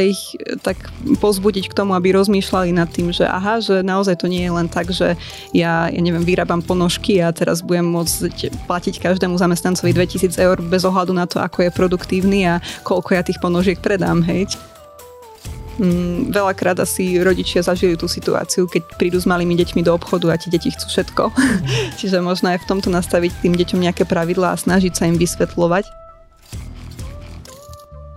ich tak pozbudiť k tomu, aby rozmýšľali nad tým, že aha, že naozaj to nie je len tak, že ja, ja neviem, vyrábam ponožky a teraz budem môcť platiť každému zamestnancovi 2000 eur bez ohľadu na to, ako je produktívny a koľko ja tých ponožiek predám, hej. Mm, veľakrát asi rodičia zažili tú situáciu, keď prídu s malými deťmi do obchodu a tie deti chcú všetko. Čiže možno aj v tomto nastaviť tým deťom nejaké pravidlá a snažiť sa im vysvetľovať.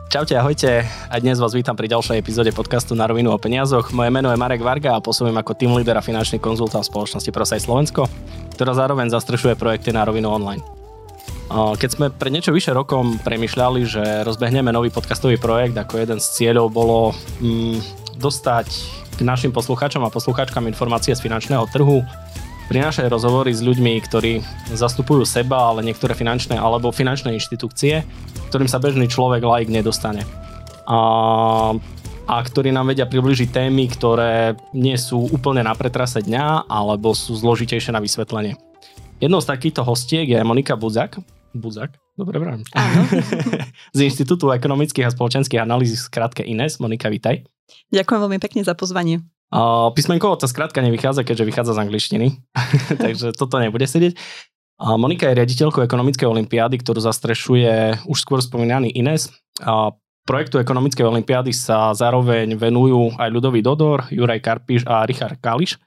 Čaute, ahojte. A dnes vás vítam pri ďalšej epizóde podcastu Na rovinu o peniazoch. Moje meno je Marek Varga a pôsobím ako team leader a finančný konzultant spoločnosti Prosaj Slovensko, ktorá zároveň zastrešuje projekty Na rovinu online. Keď sme pred niečo vyše rokom premyšľali, že rozbehneme nový podcastový projekt, ako jeden z cieľov bolo mm, dostať k našim poslucháčom a poslucháčkam informácie z finančného trhu, prinášať rozhovory s ľuďmi, ktorí zastupujú seba, ale niektoré finančné alebo finančné inštitúcie, ktorým sa bežný človek laik nedostane. A, a ktorí nám vedia približiť témy, ktoré nie sú úplne na pretrase dňa alebo sú zložitejšie na vysvetlenie. Jednou z takýchto hostiek je Monika Budzak, Buzak, dobre vrám. z Inštitútu ekonomických a spoločenských analýz, skrátke Ines. Monika, vítaj. Ďakujem veľmi pekne za pozvanie. Uh, písmenkovo tá skrátka nevychádza, keďže vychádza z angličtiny, takže toto nebude sedieť. Uh, Monika je riaditeľkou ekonomickej olimpiády, ktorú zastrešuje už skôr spomínaný Ines. Uh, projektu ekonomickej olimpiády sa zároveň venujú aj Ľudový Dodor, Juraj Karpiš a Richard Kališ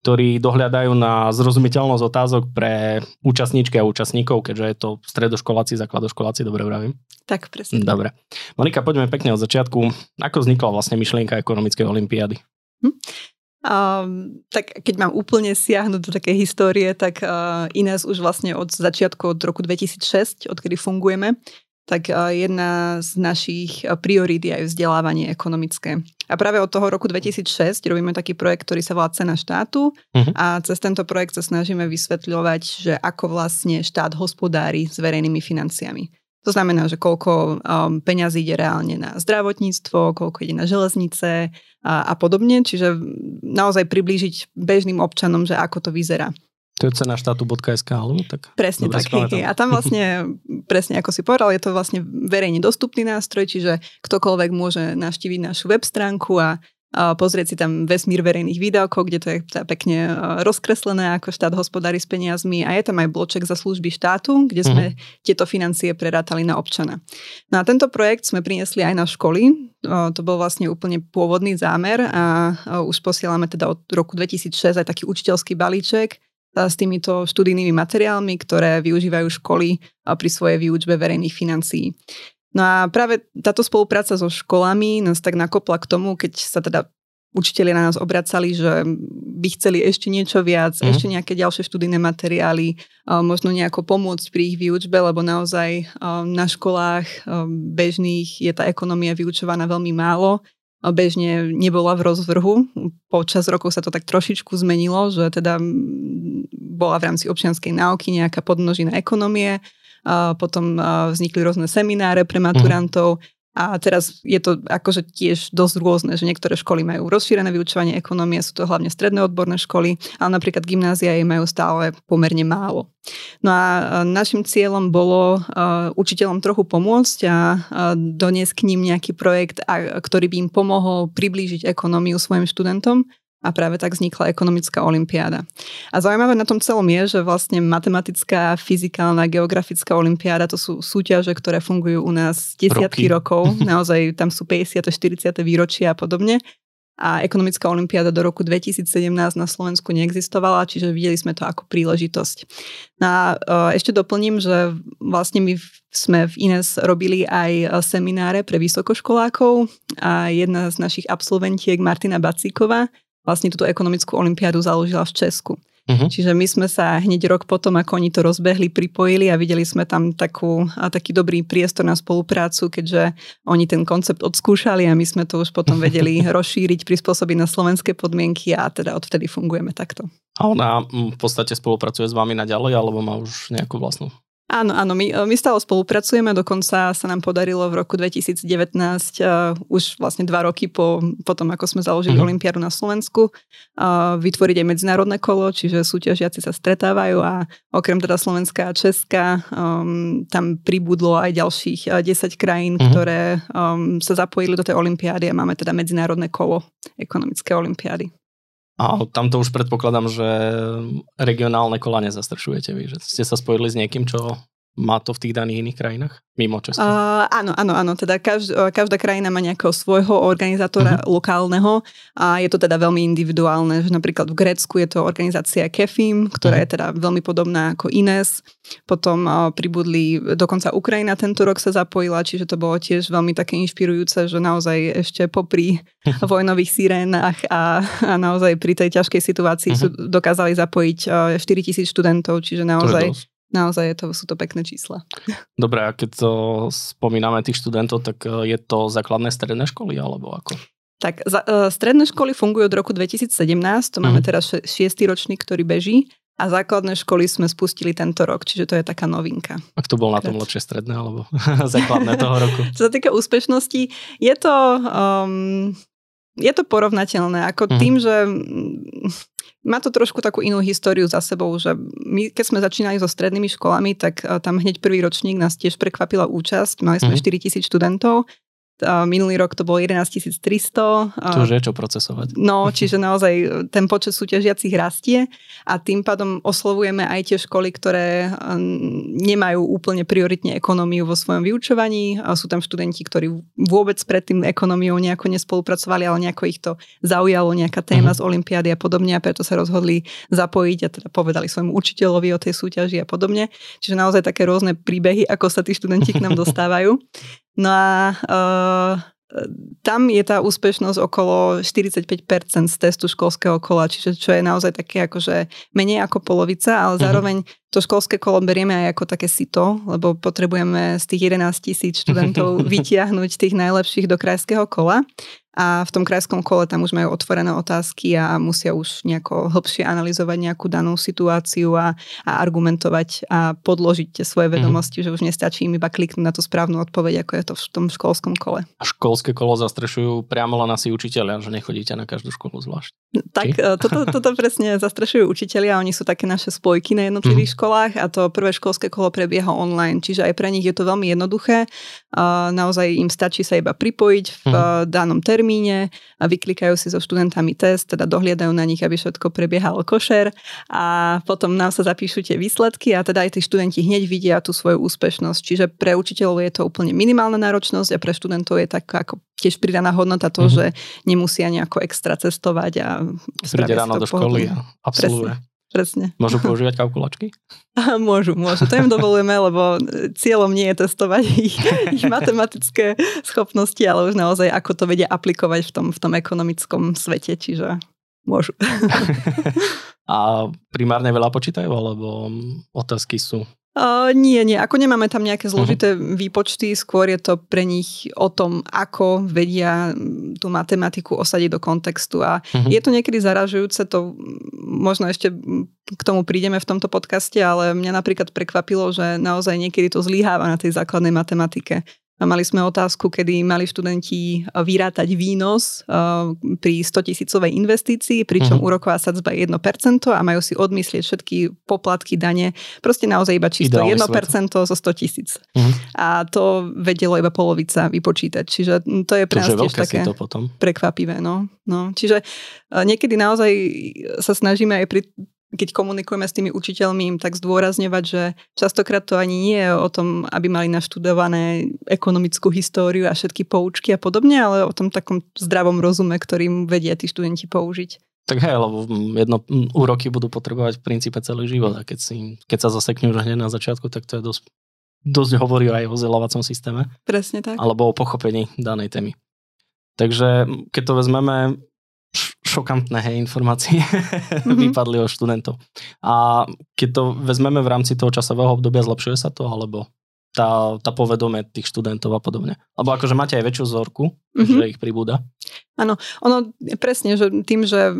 ktorí dohľadajú na zrozumiteľnosť otázok pre účastníčky a účastníkov, keďže je to stredoškoláci, základoškoláci, dobre vravím? Tak, presne. Dobre. Monika, poďme pekne od začiatku. Ako vznikla vlastne myšlienka ekonomickej olimpiády? Hm? Um, tak keď mám úplne siahnuť do takej histórie, tak uh, Ines už vlastne od začiatku, od roku 2006, odkedy fungujeme, tak jedna z našich priorít je aj vzdelávanie ekonomické. A práve od toho roku 2006 robíme taký projekt, ktorý sa volá Cena štátu uh-huh. a cez tento projekt sa snažíme vysvetľovať, že ako vlastne štát hospodári s verejnými financiami. To znamená, že koľko um, peňazí ide reálne na zdravotníctvo, koľko ide na železnice a, a podobne. Čiže naozaj priblížiť bežným občanom, že ako to vyzerá. To je cena štátu.sk, alebo tak? Presne tak. A tam vlastne, presne ako si povedal, je to vlastne verejne dostupný nástroj, čiže ktokoľvek môže navštíviť našu web stránku a pozrieť si tam vesmír verejných výdavkov, kde to je pekne rozkreslené, ako štát hospodári s peniazmi a je tam aj bloček za služby štátu, kde sme uh-huh. tieto financie prerátali na občana. No a tento projekt sme priniesli aj na školy, to bol vlastne úplne pôvodný zámer a už posielame teda od roku 2006 aj taký učiteľský balíček, s týmito študijnými materiálmi, ktoré využívajú školy pri svojej výučbe verejných financií. No a práve táto spolupráca so školami nás tak nakopla k tomu, keď sa teda učiteľi na nás obracali, že by chceli ešte niečo viac, mm. ešte nejaké ďalšie študijné materiály, možno nejako pomôcť pri ich výučbe, lebo naozaj na školách bežných je tá ekonomia vyučovaná veľmi málo bežne nebola v rozvrhu. Počas rokov sa to tak trošičku zmenilo, že teda bola v rámci občianskej náuky nejaká podnožina ekonomie, potom vznikli rôzne semináre pre maturantov, a teraz je to akože tiež dosť rôzne, že niektoré školy majú rozšírené vyučovanie ekonomie, sú to hlavne stredné odborné školy, ale napríklad gymnázia jej majú stále pomerne málo. No a našim cieľom bolo učiteľom trochu pomôcť a doniesť k ním nejaký projekt, ktorý by im pomohol priblížiť ekonómiu svojim študentom a práve tak vznikla ekonomická olimpiáda. A zaujímavé na tom celom je, že vlastne matematická, fyzikálna, geografická olimpiáda to sú súťaže, ktoré fungujú u nás desiatky Roky. rokov. Naozaj tam sú 50. 40. výročia a podobne. A ekonomická olimpiáda do roku 2017 na Slovensku neexistovala, čiže videli sme to ako príležitosť. No a e, ešte doplním, že vlastne my sme v INES robili aj semináre pre vysokoškolákov a jedna z našich absolventiek Martina Bacíková vlastne túto ekonomickú olimpiádu založila v Česku. Uh-huh. Čiže my sme sa hneď rok potom, ako oni to rozbehli, pripojili a videli sme tam takú, a taký dobrý priestor na spoluprácu, keďže oni ten koncept odskúšali a my sme to už potom vedeli rozšíriť, prispôsobiť na slovenské podmienky a teda odvtedy fungujeme takto. A ona v podstate spolupracuje s vami naďalej, alebo má už nejakú vlastnú Áno, áno, my, my stále spolupracujeme, dokonca sa nám podarilo v roku 2019, uh, už vlastne dva roky po, po tom, ako sme založili uh-huh. Olympiádu na Slovensku, uh, vytvoriť aj medzinárodné kolo, čiže súťažiaci sa stretávajú a okrem teda Slovenska a Česka um, tam pribudlo aj ďalších uh, 10 krajín, uh-huh. ktoré um, sa zapojili do tej Olympiády a máme teda medzinárodné kolo ekonomické Olympiády. A tamto už predpokladám, že regionálne kola nezastršujete vy, že ste sa spojili s niekým, čo má to v tých daných iných krajinách? Mimo Česka? Uh, áno, áno, áno. Teda každá, každá krajina má nejakého svojho organizátora uh-huh. lokálneho a je to teda veľmi individuálne. Že napríklad v Grécku je to organizácia Kefim, ktorá uh-huh. je teda veľmi podobná ako Ines. Potom uh, pribudli, dokonca Ukrajina tento rok sa zapojila, čiže to bolo tiež veľmi také inšpirujúce, že naozaj ešte popri vojnových sirénach a, a naozaj pri tej ťažkej situácii uh-huh. sú, dokázali zapojiť uh, 4000 študentov, čiže naozaj naozaj je to, sú to pekné čísla. Dobre, a keď to spomíname tých študentov, tak e, je to základné stredné školy, alebo ako? Tak za, uh, stredné školy fungujú od roku 2017, to mm. máme mhm. teraz šiestý ročník, ktorý beží a základné školy sme spustili tento rok, čiže to je taká novinka. A kto bol na tom lepšie stredné alebo základné toho roku? Čo sa týka úspešnosti, je to, um, je to porovnateľné. Ako mm. tým, že má to trošku takú inú históriu za sebou, že my, keď sme začínali so strednými školami, tak eh, tam hneď prvý ročník nás tiež prekvapila účasť. Mali sme mm-hmm. 4000 študentov minulý rok to bolo 11 300. To už je čo procesovať. No, čiže naozaj ten počet súťažiacich rastie a tým pádom oslovujeme aj tie školy, ktoré nemajú úplne prioritne ekonómiu vo svojom vyučovaní. Sú tam študenti, ktorí vôbec predtým ekonómiou nejako nespolupracovali, ale nejako ich to zaujalo, nejaká téma uh-huh. z Olympiády a podobne a preto sa rozhodli zapojiť a teda povedali svojmu učiteľovi o tej súťaži a podobne. Čiže naozaj také rôzne príbehy, ako sa tí študenti k nám dostávajú. No a uh, tam je tá úspešnosť okolo 45% z testu školského kola, čiže čo je naozaj také akože menej ako polovica, ale mhm. zároveň to školské kolo berieme aj ako také sito, lebo potrebujeme z tých 11 tisíc študentov vytiahnuť tých najlepších do krajského kola a v tom krajskom kole tam už majú otvorené otázky a musia už nejako hlbšie analyzovať nejakú danú situáciu a, a argumentovať a podložiť tie svoje mhm. vedomosti, mm-hmm. že už nestačí im iba kliknúť na tú správnu odpoveď, ako je to v tom školskom kole. A školské kolo zastrešujú priamo len asi učiteľia, že nechodíte na každú školu zvlášť. Tak Či? E, toto, toto presne zastrešujú učiteľia, oni sú také naše spojky na jednotlivých mm-hmm. školách a to prvé školské kolo prebieha online, čiže aj pre nich je to veľmi jednoduché. Naozaj im stačí sa iba pripojiť v mm-hmm. danom termíne a vyklikajú si so študentami test, teda dohliadajú na nich, aby všetko prebiehalo košer a potom nám sa zapíšu tie výsledky a teda aj tí študenti hneď vidia tú svoju úspešnosť. Čiže pre učiteľov je to úplne minimálna náročnosť a pre študentov je tak ako tiež pridaná hodnota to, mm-hmm. že nemusia nejako extra cestovať a Príde ráno do školy a absolvuje. Presne. Môžu používať kalkulačky? môžu, môžu. To im dovolujeme, lebo cieľom nie je testovať ich, ich matematické schopnosti, ale už naozaj ako to vedia aplikovať v tom, v tom ekonomickom svete, čiže môžu. A primárne veľa počítajú, alebo otázky sú Uh, nie, nie. Ako nemáme tam nejaké mhm. zložité uh-huh. výpočty, skôr je to pre nich o tom, ako vedia tú matematiku osadiť do kontextu. A uh-huh. je to niekedy zaražujúce, to možno ešte k tomu prídeme v tomto podcaste, ale mňa napríklad prekvapilo, že naozaj niekedy to zlyháva na tej základnej matematike. Mali sme otázku, kedy mali študenti eh, vyrátať výnos eh, pri 100 tisícovej investícii, pričom uh-huh. úroková sadzba je 1% a majú si odmyslieť všetky poplatky, dane, proste naozaj iba čisto Ideálny 1% svet. zo 100 tisíc. Uh-huh. A to vedelo iba polovica vypočítať, čiže to je pre nás tiež také potom. prekvapivé. No. No. Čiže eh, niekedy naozaj sa snažíme aj pri keď komunikujeme s tými učiteľmi, im tak zdôrazňovať, že častokrát to ani nie je o tom, aby mali naštudované ekonomickú históriu a všetky poučky a podobne, ale o tom takom zdravom rozume, ktorým vedia tí študenti použiť. Tak hej, lebo jedno úroky budú potrebovať v princípe celý život a keď, si, keď sa zaseknú hneď na začiatku, tak to je dosť, dosť hovorí aj o vzdelávacom systéme. Presne tak. Alebo o pochopení danej témy. Takže keď to vezmeme, šokantné hej, informácie mm-hmm. vypadli od študentov. A keď to vezmeme v rámci toho časového obdobia, zlepšuje sa to, alebo tá, tá povedome tých študentov a podobne. Lebo akože máte aj väčšiu vzorku, mm-hmm. že ich pribúda. Áno, ono presne, že tým, že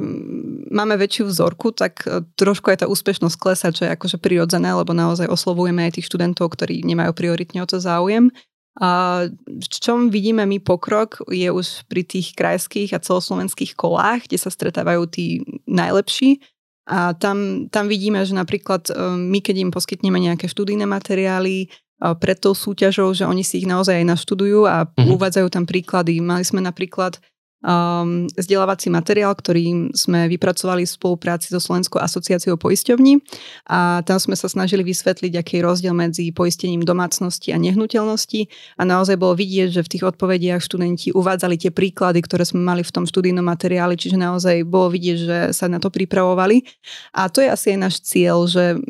máme väčšiu vzorku, tak e, trošku aj tá úspešnosť klesa, čo je akože prirodzené, lebo naozaj oslovujeme aj tých študentov, ktorí nemajú prioritne o to záujem. A v čom vidíme my pokrok je už pri tých krajských a celoslovenských kolách, kde sa stretávajú tí najlepší. A tam, tam vidíme, že napríklad e, my, keď im poskytneme nejaké študijné materiály, pred tou súťažou, že oni si ich naozaj aj naštudujú a mm-hmm. uvádzajú tam príklady. Mali sme napríklad um, vzdelávací materiál, ktorý sme vypracovali v spolupráci so Slovenskou asociáciou poisťovní. A tam sme sa snažili vysvetliť, aký je rozdiel medzi poistením domácnosti a nehnuteľnosti. A naozaj bolo vidieť, že v tých odpovediach študenti uvádzali tie príklady, ktoré sme mali v tom študijnom materiáli, čiže naozaj bolo vidieť, že sa na to pripravovali. A to je asi aj náš cieľ, že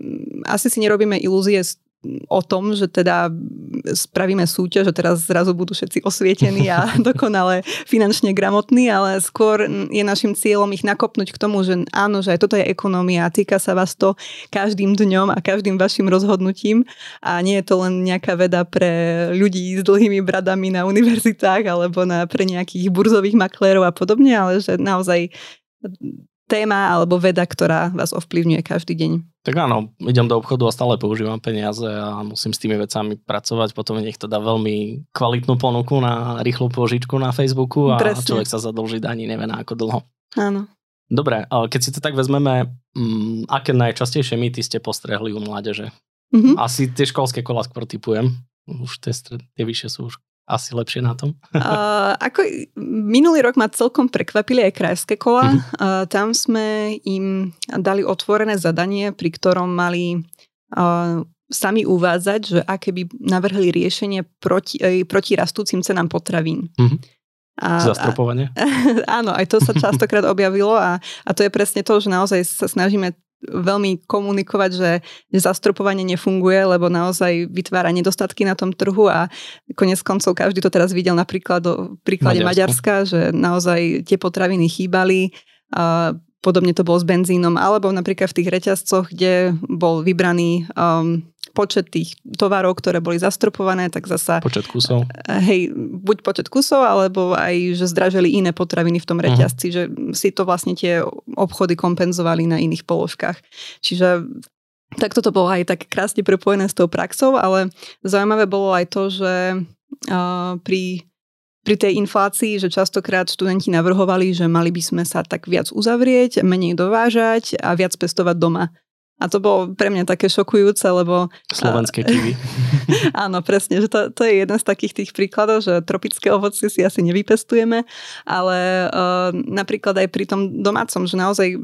asi si nerobíme ilúzie o tom, že teda spravíme súťaž, že teraz zrazu budú všetci osvietení a dokonale finančne gramotní, ale skôr je našim cieľom ich nakopnúť k tomu, že áno, že aj toto je ekonomia a týka sa vás to každým dňom a každým vašim rozhodnutím. A nie je to len nejaká veda pre ľudí s dlhými bradami na univerzitách alebo na, pre nejakých burzových maklérov a podobne, ale že naozaj téma alebo veda, ktorá vás ovplyvňuje každý deň. Tak áno, idem do obchodu a stále používam peniaze a musím s tými vecami pracovať, potom nech to dá veľmi kvalitnú ponuku na rýchlu požičku na Facebooku a Presne. človek sa zadlžiť ani nevie na ako dlho. Áno. Dobre, keď si to tak vezmeme, m, mm, aké najčastejšie mýty ste postrehli u mládeže? Mm-hmm. Asi tie školské kola skôr typujem. Už tie, tie vyššie sú už asi lepšie na tom? uh, ako minulý rok ma celkom prekvapili aj krajské kola. Uh-huh. Uh, tam sme im dali otvorené zadanie, pri ktorom mali uh, sami uvádzať, že aké by navrhli riešenie proti, uh, proti rastúcim cenám potravín. Uh-huh. A, Zastropovanie? A, áno, aj to sa častokrát objavilo a, a to je presne to, že naozaj sa snažíme veľmi komunikovať, že, že zastropovanie nefunguje, lebo naozaj vytvára nedostatky na tom trhu a konec koncov každý to teraz videl napríklad do príklade Maďarska, že naozaj tie potraviny chýbali. A podobne to bolo s benzínom, alebo napríklad v tých reťazcoch, kde bol vybraný um, počet tých tovarov, ktoré boli zastropované, tak zasa... Počet kusov. Hej, buď počet kusov, alebo aj, že zdražili iné potraviny v tom mhm. reťazci, uh-huh. že si to vlastne tie obchody kompenzovali na iných položkách. Čiže tak toto bolo aj tak krásne prepojené s tou praxou, ale zaujímavé bolo aj to, že uh, pri pri tej inflácii, že častokrát študenti navrhovali, že mali by sme sa tak viac uzavrieť, menej dovážať a viac pestovať doma. A to bolo pre mňa také šokujúce, lebo... Slovenské kiwi. áno, presne, že to, to je jeden z takých tých príkladov, že tropické ovocie si asi nevypestujeme, ale uh, napríklad aj pri tom domácom, že naozaj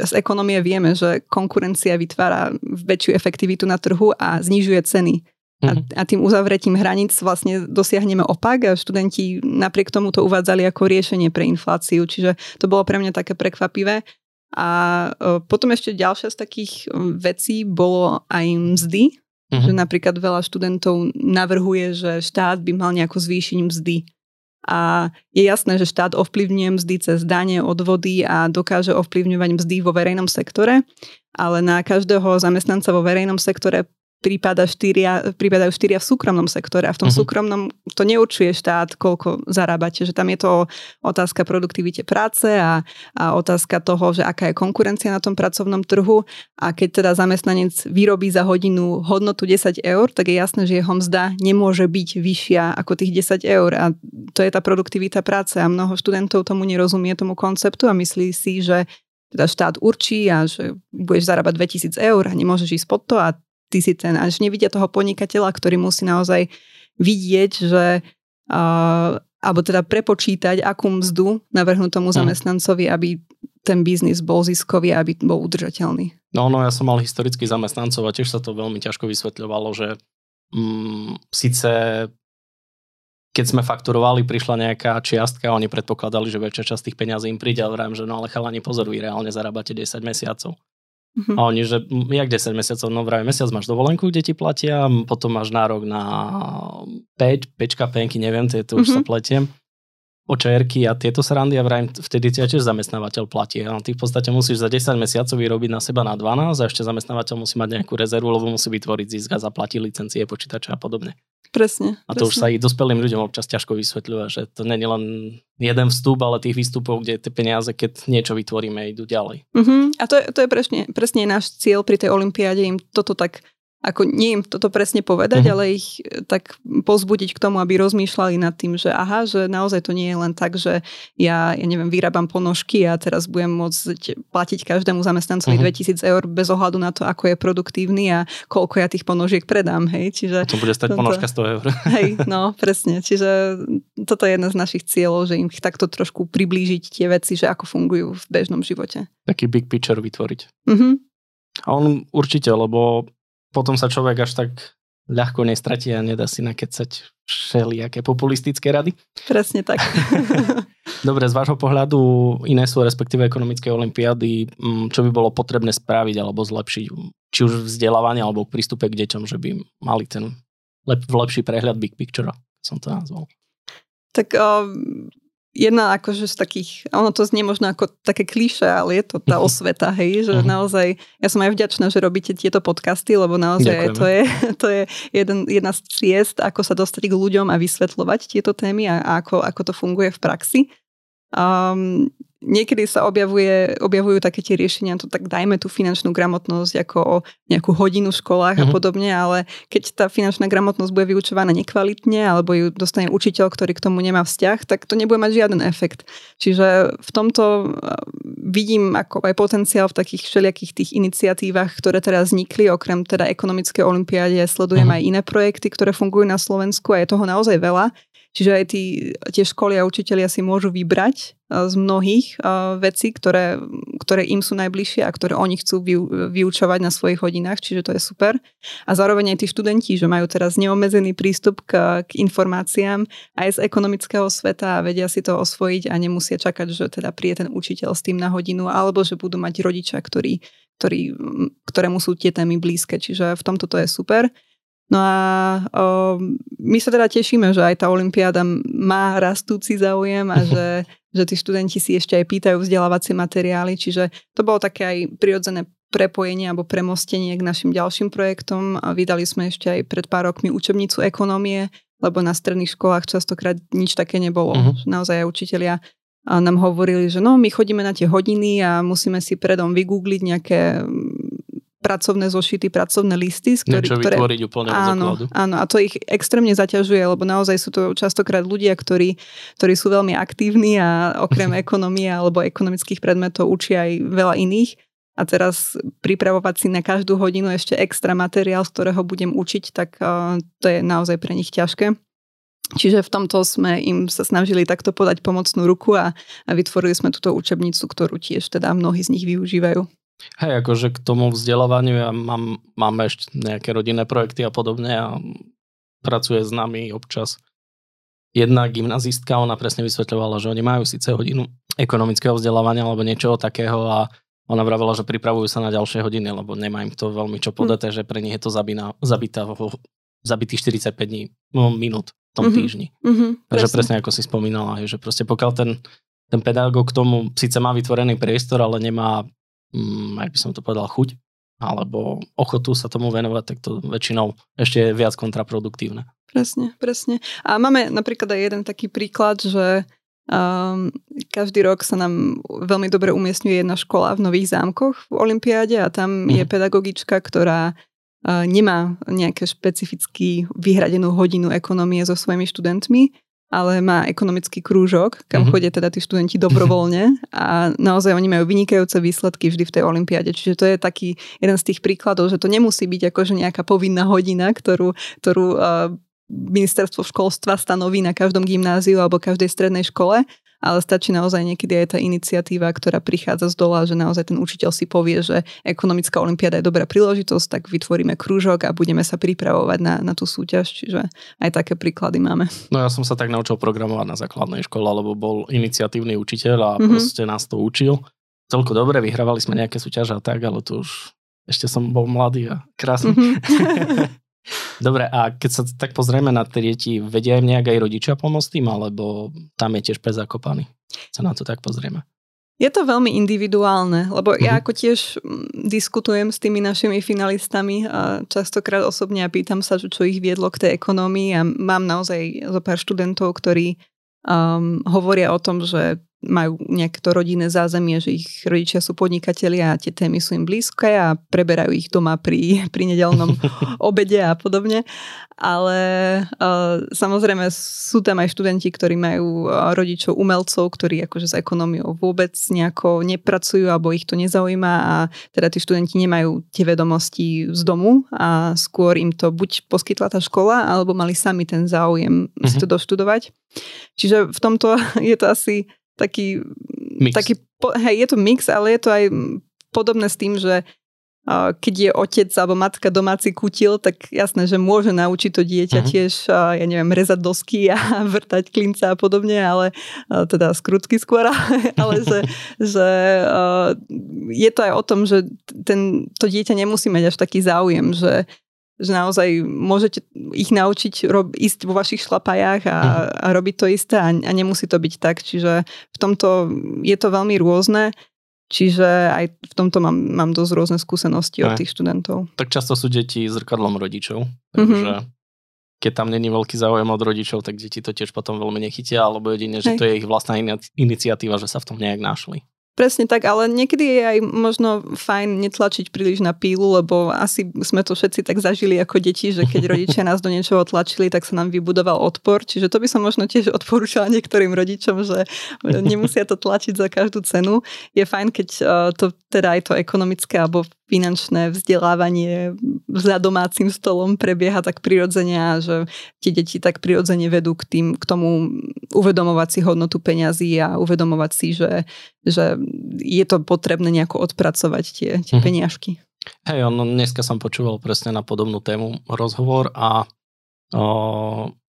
z ekonomie vieme, že konkurencia vytvára väčšiu efektivitu na trhu a znižuje ceny. A, mhm. a tým uzavretím hraníc vlastne dosiahneme opak a študenti napriek tomu to uvádzali ako riešenie pre infláciu. Čiže to bolo pre mňa také prekvapivé. A e, potom ešte ďalšia z takých e, vecí bolo aj mzdy, uh-huh. že napríklad veľa študentov navrhuje, že štát by mal nejako zvýšiť mzdy. A je jasné, že štát ovplyvňuje mzdy cez dane, odvody a dokáže ovplyvňovať mzdy vo verejnom sektore, ale na každého zamestnanca vo verejnom sektore prípada štyria, prípadajú štyria v súkromnom sektore a v tom uh-huh. súkromnom to neurčuje štát, koľko zarábate, že tam je to otázka produktivite práce a, a otázka toho, že aká je konkurencia na tom pracovnom trhu. A keď teda zamestnanec vyrobí za hodinu hodnotu 10 eur, tak je jasné, že jeho mzda nemôže byť vyššia ako tých 10 eur. A to je tá produktivita práce a mnoho študentov tomu nerozumie tomu konceptu a myslí si, že teda štát určí a že budeš zarábať 2000 eur a nemôžeš ísť pod to a ty si ten, až nevidia toho podnikateľa, ktorý musí naozaj vidieť, že uh, alebo teda prepočítať, akú mzdu navrhnú tomu mhm. zamestnancovi, aby ten biznis bol ziskový, aby bol udržateľný. No, no, ja som mal historických zamestnancov a tiež sa to veľmi ťažko vysvetľovalo, že mm, síce keď sme fakturovali, prišla nejaká čiastka a oni predpokladali, že väčšia časť tých peňazí im príde, ale vrajím, že no ale chalani pozor, vy reálne zarábate 10 mesiacov. Uh-huh. A oni, že jak 10 mesiacov, no vraj mesiac máš dovolenku, kde ti platia, potom máš nárok na 5, 5 penky, neviem, to, to už uh-huh. sa pletiem. Očerky a tieto srandy a vrajím, vtedy ťa tiež zamestnávateľ platí. A ty v podstate musíš za 10 mesiacov vyrobiť na seba na 12 a ešte zamestnávateľ musí mať nejakú rezervu, lebo musí vytvoriť zisk a zaplatiť licencie počítača a podobne. Presne. A to presne. už sa i dospelým ľuďom občas ťažko vysvetľuje, že to je len jeden vstup, ale tých výstupov, kde tie peniaze, keď niečo vytvoríme, idú ďalej. Uh-huh. A to je, to je presne, presne náš cieľ pri tej olympiáde im toto tak ako nie im toto presne povedať, uh-huh. ale ich e, tak pozbudiť k tomu, aby rozmýšľali nad tým, že aha, že naozaj to nie je len tak, že ja, ja neviem, vyrábam ponožky a teraz budem môcť platiť každému zamestnancovi uh-huh. 2000 eur bez ohľadu na to, ako je produktívny a koľko ja tých ponožiek predám, hej. Čiže to bude stať toto, ponožka 100 eur. Hej, no presne. Čiže toto je jedna z našich cieľov, že im takto trošku priblížiť tie veci, že ako fungujú v bežnom živote. Taký big picture vytvoriť. Uh-huh. A on určite, lebo potom sa človek až tak ľahko nestratí a nedá si nakecať všelijaké populistické rady. Presne tak. Dobre, z vášho pohľadu iné sú respektíve ekonomické olimpiády, mm, čo by bolo potrebné spraviť alebo zlepšiť, či už vzdelávanie alebo prístupe k deťom, že by mali ten lep, lepší prehľad big picture, som to nazval. Tak um, jedna akože z takých, ono to znie možno ako také kliše, ale je to tá mhm. osveta, hej, že uh-huh. naozaj, ja som aj vďačná, že robíte tieto podcasty, lebo naozaj to je, to je jeden, jedna z ciest, ako sa dostať k ľuďom a vysvetľovať tieto témy a, a ako, ako to funguje v praxi. Um, niekedy sa objavuje, objavujú také tie riešenia, to tak dajme tú finančnú gramotnosť ako o nejakú hodinu v školách mm-hmm. a mhm. podobne, ale keď tá finančná gramotnosť bude vyučovaná nekvalitne alebo ju dostane učiteľ, ktorý k tomu nemá vzťah, tak to nebude mať žiaden efekt. Čiže v tomto vidím ako aj potenciál v takých všelijakých tých iniciatívach, ktoré teraz vznikli, okrem teda ekonomické olimpiáde, sledujem mm-hmm. aj iné projekty, ktoré fungujú na Slovensku a je toho naozaj veľa. Čiže aj tí, tie školy a učitelia si môžu vybrať z mnohých vecí, ktoré, ktoré im sú najbližšie a ktoré oni chcú vyučovať na svojich hodinách, čiže to je super. A zároveň aj tí študenti, že majú teraz neomezený prístup k, k informáciám aj z ekonomického sveta a vedia si to osvojiť a nemusia čakať, že teda príde ten učiteľ s tým na hodinu, alebo že budú mať rodiča, ktorí, ktorí, ktorému sú tie témy blízke. Čiže v tomto to je super. No a o, my sa teda tešíme, že aj tá Olympiáda má rastúci záujem a že, že tí študenti si ešte aj pýtajú vzdelávacie materiály, čiže to bolo také aj prirodzené prepojenie alebo premostenie k našim ďalším projektom a vydali sme ešte aj pred pár rokmi učebnicu ekonomie, lebo na stredných školách častokrát nič také nebolo. Uh-huh. Naozaj aj učitelia nám hovorili, že no my chodíme na tie hodiny a musíme si predom vygoogliť nejaké pracovné zošity, pracovné listy. Z ktorý, Niečo ktoré, vytvoriť úplne áno, áno, a to ich extrémne zaťažuje, lebo naozaj sú to častokrát ľudia, ktorí, ktorí sú veľmi aktívni a okrem ekonomie alebo ekonomických predmetov učia aj veľa iných. A teraz pripravovať si na každú hodinu ešte extra materiál, z ktorého budem učiť, tak uh, to je naozaj pre nich ťažké. Čiže v tomto sme im sa snažili takto podať pomocnú ruku a, a vytvorili sme túto učebnicu, ktorú tiež teda mnohí z nich využívajú. Hej, akože k tomu vzdelávaniu ja mám, mám ešte nejaké rodinné projekty a podobne a pracuje s nami občas jedna gymnazistka, ona presne vysvetľovala, že oni majú síce hodinu ekonomického vzdelávania alebo niečoho takého a ona vravela, že pripravujú sa na ďalšie hodiny, lebo nemá im to veľmi čo podať, hm. že pre nich je to zabína, zabitá, zabitých 45 dní, no, minút v tom mm-hmm. týždni. Mm-hmm, Takže presne. presne ako si spomínala, že proste pokiaľ ten, ten pedagóg k tomu síce má vytvorený priestor, ale nemá mm, ak by som to povedal, chuť alebo ochotu sa tomu venovať, tak to väčšinou ešte je viac kontraproduktívne. Presne, presne. A máme napríklad aj jeden taký príklad, že um, každý rok sa nám veľmi dobre umiestňuje jedna škola v Nových zámkoch v Olympiáde a tam mm. je mhm. pedagogička, ktorá uh, nemá nejaké špecificky vyhradenú hodinu ekonomie so svojimi študentmi, ale má ekonomický krúžok, kam mm-hmm. chodia teda tí študenti dobrovoľne a naozaj oni majú vynikajúce výsledky vždy v tej olympiáde. Čiže to je taký jeden z tých príkladov, že to nemusí byť akože nejaká povinná hodina, ktorú, ktorú uh, ministerstvo školstva stanoví na každom gymnáziu alebo každej strednej škole, ale stačí naozaj niekedy aj tá iniciatíva, ktorá prichádza z dola, že naozaj ten učiteľ si povie, že ekonomická olimpiáda je dobrá príležitosť, tak vytvoríme krúžok a budeme sa pripravovať na, na tú súťaž, čiže aj také príklady máme. No ja som sa tak naučil programovať na základnej škole, lebo bol iniciatívny učiteľ a mm-hmm. proste nás to učil. Celko dobre, vyhrávali sme nejaké súťaže a tak, ale to už ešte som bol mladý a krásny. Mm-hmm. Dobre, a keď sa tak pozrieme na tie deti, vedia im nejak aj rodičia pomôcť tým, alebo tam je tiež pes zakopaný? Sa na to tak pozrieme. Je to veľmi individuálne, lebo ja mhm. ako tiež mm, diskutujem s tými našimi finalistami a častokrát osobne a pýtam sa, čo ich viedlo k tej ekonomii a mám naozaj zo pár študentov, ktorí um, hovoria o tom, že majú nejaké to rodinné zázemie, že ich rodičia sú podnikatelia a tie témy sú im blízke a preberajú ich doma pri, pri nedelnom obede a podobne. Ale uh, samozrejme sú tam aj študenti, ktorí majú rodičov umelcov, ktorí akože s ekonómiou vôbec nejako nepracujú alebo ich to nezaujíma a teda tí študenti nemajú tie vedomosti z domu a skôr im to buď poskytla tá škola alebo mali sami ten záujem mm-hmm. si to doštudovať. Čiže v tomto je to asi taký, mix. taký hej, je to mix, ale je to aj podobné s tým, že keď je otec alebo matka domáci kutil, tak jasné, že môže naučiť to dieťa uh-huh. tiež, ja neviem, rezať dosky a vrtať klinca a podobne, ale teda skrutky skôr, ale že, že je to aj o tom, že ten, to dieťa nemusí mať až taký záujem, že že naozaj môžete ich naučiť rob, ísť vo vašich šlapajách a, mhm. a robiť to isté a, a nemusí to byť tak. Čiže v tomto je to veľmi rôzne. Čiže aj v tomto mám, mám dosť rôzne skúsenosti aj. od tých študentov. Tak často sú deti zrkadlom rodičov, takže mm-hmm. keď tam není veľký záujem od rodičov, tak deti to tiež potom veľmi nechytia, alebo jedine, že Hej. to je ich vlastná iniciatíva, že sa v tom nejak našli. Presne tak, ale niekedy je aj možno fajn netlačiť príliš na pílu, lebo asi sme to všetci tak zažili ako deti, že keď rodičia nás do niečoho tlačili, tak sa nám vybudoval odpor. Čiže to by som možno tiež odporúčala niektorým rodičom, že nemusia to tlačiť za každú cenu. Je fajn, keď eh, to teda aj to ekonomické alebo finančné vzdelávanie za domácim stolom prebieha tak prirodzene a že tie deti tak prirodzene vedú k, tým, k tomu uvedomovať si hodnotu peňazí a uvedomovať si, že, že je to potrebné nejako odpracovať tie, tie mhm. peniažky. Hej, on dneska som počúval presne na podobnú tému rozhovor a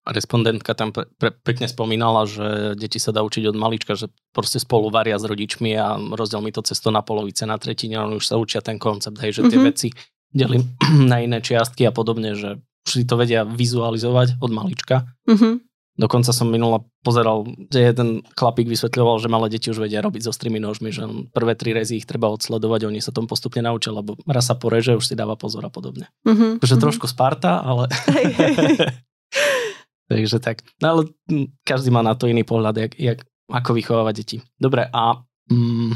respondentka tam pre, pre, pekne spomínala, že deti sa dá učiť od malička, že proste spolu varia s rodičmi a rozdiel mi to cesto na polovice, na tretine, oni už sa učia ten koncept, hej, že tie mm-hmm. veci delím na iné čiastky a podobne, že už si to vedia vizualizovať od malička. Mm-hmm. Dokonca som minula pozeral, že jeden chlapík vysvetľoval, že malé deti už vedia robiť so strými nožmi, že prvé tri rezy ich treba odsledovať, oni sa tom postupne naučia, lebo raz sa poreže, už si dáva pozor a podobne. Mm-hmm. Takže mm-hmm. trošku Sparta, ale... Hey, hey. Takže tak. No ale hm, každý má na to iný pohľad, jak, jak, ako vychovávať deti. Dobre, a mm,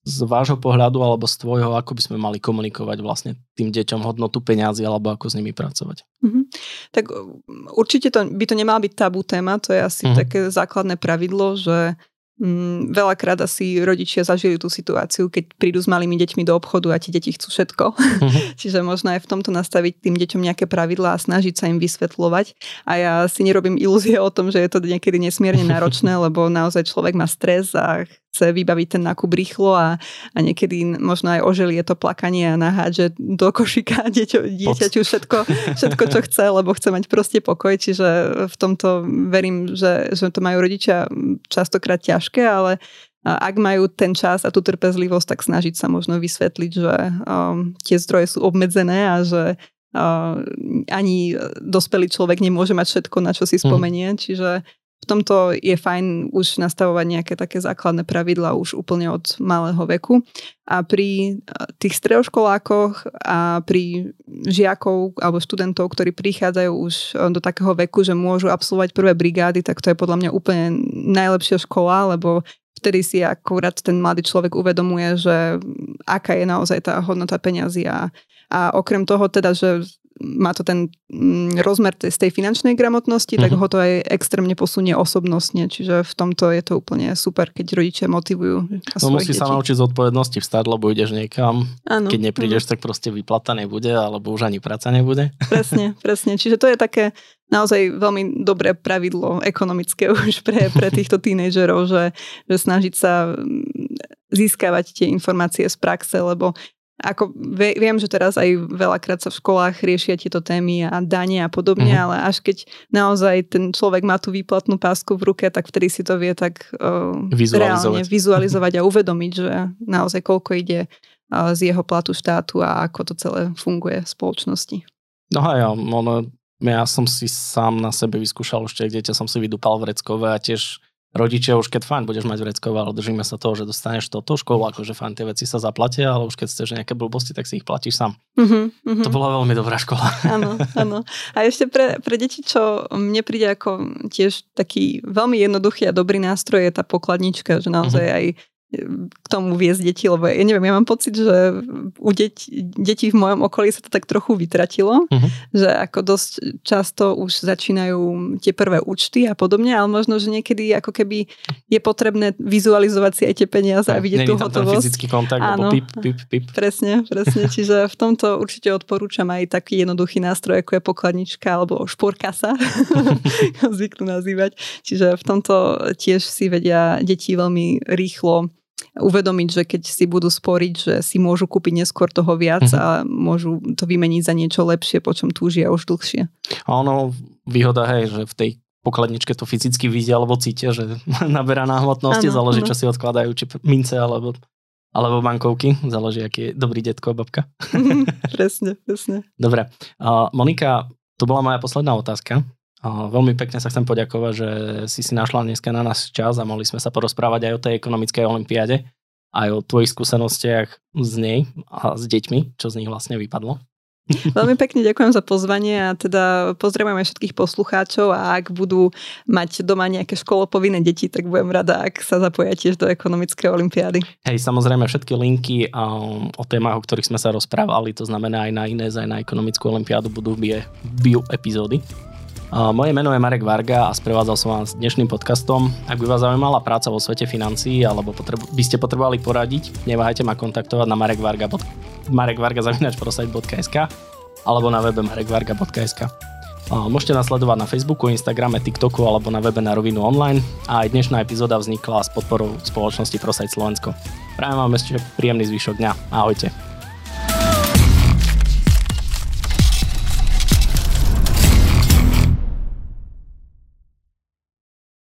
z vášho pohľadu alebo z tvojho, ako by sme mali komunikovať vlastne tým deťom hodnotu peňazí alebo ako s nimi pracovať? Mm-hmm. Tak určite to, by to nemala byť tabú téma, to je asi mm-hmm. také základné pravidlo, že Mm, veľakrát asi rodičia zažili tú situáciu, keď prídu s malými deťmi do obchodu a tie deti chcú všetko. Mm-hmm. Čiže možno aj v tomto nastaviť tým deťom nejaké pravidlá a snažiť sa im vysvetľovať. A ja si nerobím ilúzie o tom, že je to niekedy nesmierne náročné, lebo naozaj človek má stres a chce vybaviť ten nákup rýchlo a, a niekedy možno aj oželie to plakanie a nahádže do košika dieťo, dieťaťu všetko, všetko, čo chce, lebo chce mať proste pokoj. Čiže v tomto verím, že, že to majú rodičia častokrát ťažké, ale ak majú ten čas a tú trpezlivosť, tak snažiť sa možno vysvetliť, že um, tie zdroje sú obmedzené a že uh, ani dospelý človek nemôže mať všetko, na čo si mhm. spomenie. Mm. Čiže v tomto je fajn už nastavovať nejaké také základné pravidla už úplne od malého veku. A pri eh, tých stredoškolákoch a pri žiakov alebo študentov, ktorí prichádzajú už eh, do takého veku, že môžu absolvovať prvé brigády, tak to je podľa mňa úplne najlepšia škola, lebo vtedy si akurát ten mladý človek uvedomuje, že aká je naozaj tá hodnota peňazí a, a okrem toho teda, že má to ten mm, rozmer z tej finančnej gramotnosti, mm-hmm. tak mhm. ho to aj extrémne posunie osobnostne, čiže v tomto je to úplne super, keď rodičia motivujú No musí detí. sa naučiť zodpovednosti vstať, lebo ideš niekam, ano, keď neprídeš, ano. tak proste vyplata nebude, alebo už ani práca nebude. Presne, presne, čiže to je také naozaj veľmi dobré pravidlo ekonomické už pre, pre týchto tínejdžerov, že, že snažiť sa mm, získavať tie informácie z praxe, lebo ako viem, že teraz aj veľakrát sa v školách riešia tieto témy a dane a podobne, mm-hmm. ale až keď naozaj ten človek má tú výplatnú pásku v ruke, tak vtedy si to vie tak uh, vizualizovať. reálne vizualizovať a uvedomiť, že naozaj koľko ide uh, z jeho platu štátu a ako to celé funguje v spoločnosti. No a ja, ono, ja som si sám na sebe vyskúšal už dieťa, som si vydupal vreckové a tiež rodičia už keď fajn budeš mať vreckové, ale držíme sa toho, že dostaneš toto školu, akože fajn tie veci sa zaplatia, ale už keď chceš nejaké blbosti, tak si ich platíš sám. Uh-huh, uh-huh. To bola veľmi dobrá škola. Áno, áno. A ešte pre, pre deti, čo mne príde ako tiež taký veľmi jednoduchý a dobrý nástroj je tá pokladnička, že naozaj uh-huh. aj k tomu viesť deti, lebo ja neviem, ja mám pocit, že u detí v mojom okolí sa to tak trochu vytratilo, uh-huh. že ako dosť často už začínajú tie prvé účty a podobne, ale možno, že niekedy ako keby je potrebné vizualizovať si aj tie peniaze a vidieť tú hotovosť. Ten fyzický kontakt, Áno, pip, pip, pip. Presne, presne, čiže v tomto určite odporúčam aj taký jednoduchý nástroj, ako je pokladnička alebo šporkasa, zvyknú nazývať. Čiže v tomto tiež si vedia deti veľmi rýchlo uvedomiť, že keď si budú sporiť, že si môžu kúpiť neskôr toho viac mm-hmm. a môžu to vymeniť za niečo lepšie, po čom túžia už dlhšie. A ono, výhoda, hej, že v tej pokladničke to fyzicky vidia alebo cítia, že naberá na hmotnosti, ano, záleží, ano. čo si odkladajú, či mince alebo, alebo bankovky, záleží, aký je dobrý detko a babka. presne, presne. Dobre. Uh, Monika, to bola moja posledná otázka. Veľmi pekne sa chcem poďakovať, že si si našla dneska na nás čas a mohli sme sa porozprávať aj o tej ekonomickej olimpiáde, aj o tvojich skúsenostiach z nej a s deťmi, čo z nich vlastne vypadlo. Veľmi pekne ďakujem za pozvanie a teda pozdravujem aj všetkých poslucháčov a ak budú mať doma nejaké školopovinné deti, tak budem rada, ak sa zapoja tiež do ekonomickej olimpiády. Hej, samozrejme všetky linky um, o témach, o ktorých sme sa rozprávali, to znamená aj na iné, aj na ekonomickú olimpiádu budú v bio epizódy. Moje meno je Marek Varga a sprevádzal som vás dnešným podcastom. Ak by vás zaujímala práca vo svete financií alebo potrebu- by ste potrebovali poradiť, neváhajte ma kontaktovať na marekvarga, marekvarga.prosajt.sk alebo na webe marekvarga.sk. Môžete nás sledovať na Facebooku, Instagrame, TikToku alebo na webe na rovinu online a aj dnešná epizóda vznikla s podporou spoločnosti Prosajt Slovensko. Prajem vám ešte príjemný zvyšok dňa. Ahojte.